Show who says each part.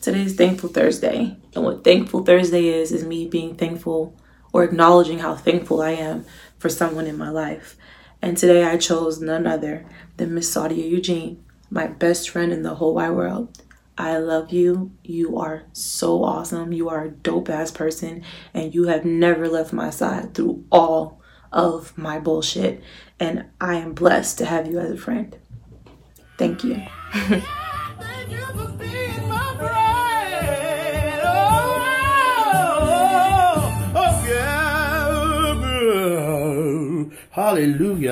Speaker 1: Today's Thankful Thursday. And what Thankful Thursday is, is me being thankful or acknowledging how thankful I am for someone in my life. And today I chose none other than Miss Saudia Eugene, my best friend in the whole wide world. I love you. You are so awesome. You are a dope ass person, and you have never left my side through all of my bullshit. And I am blessed to have you as a friend. Thank you.
Speaker 2: Hallelujah.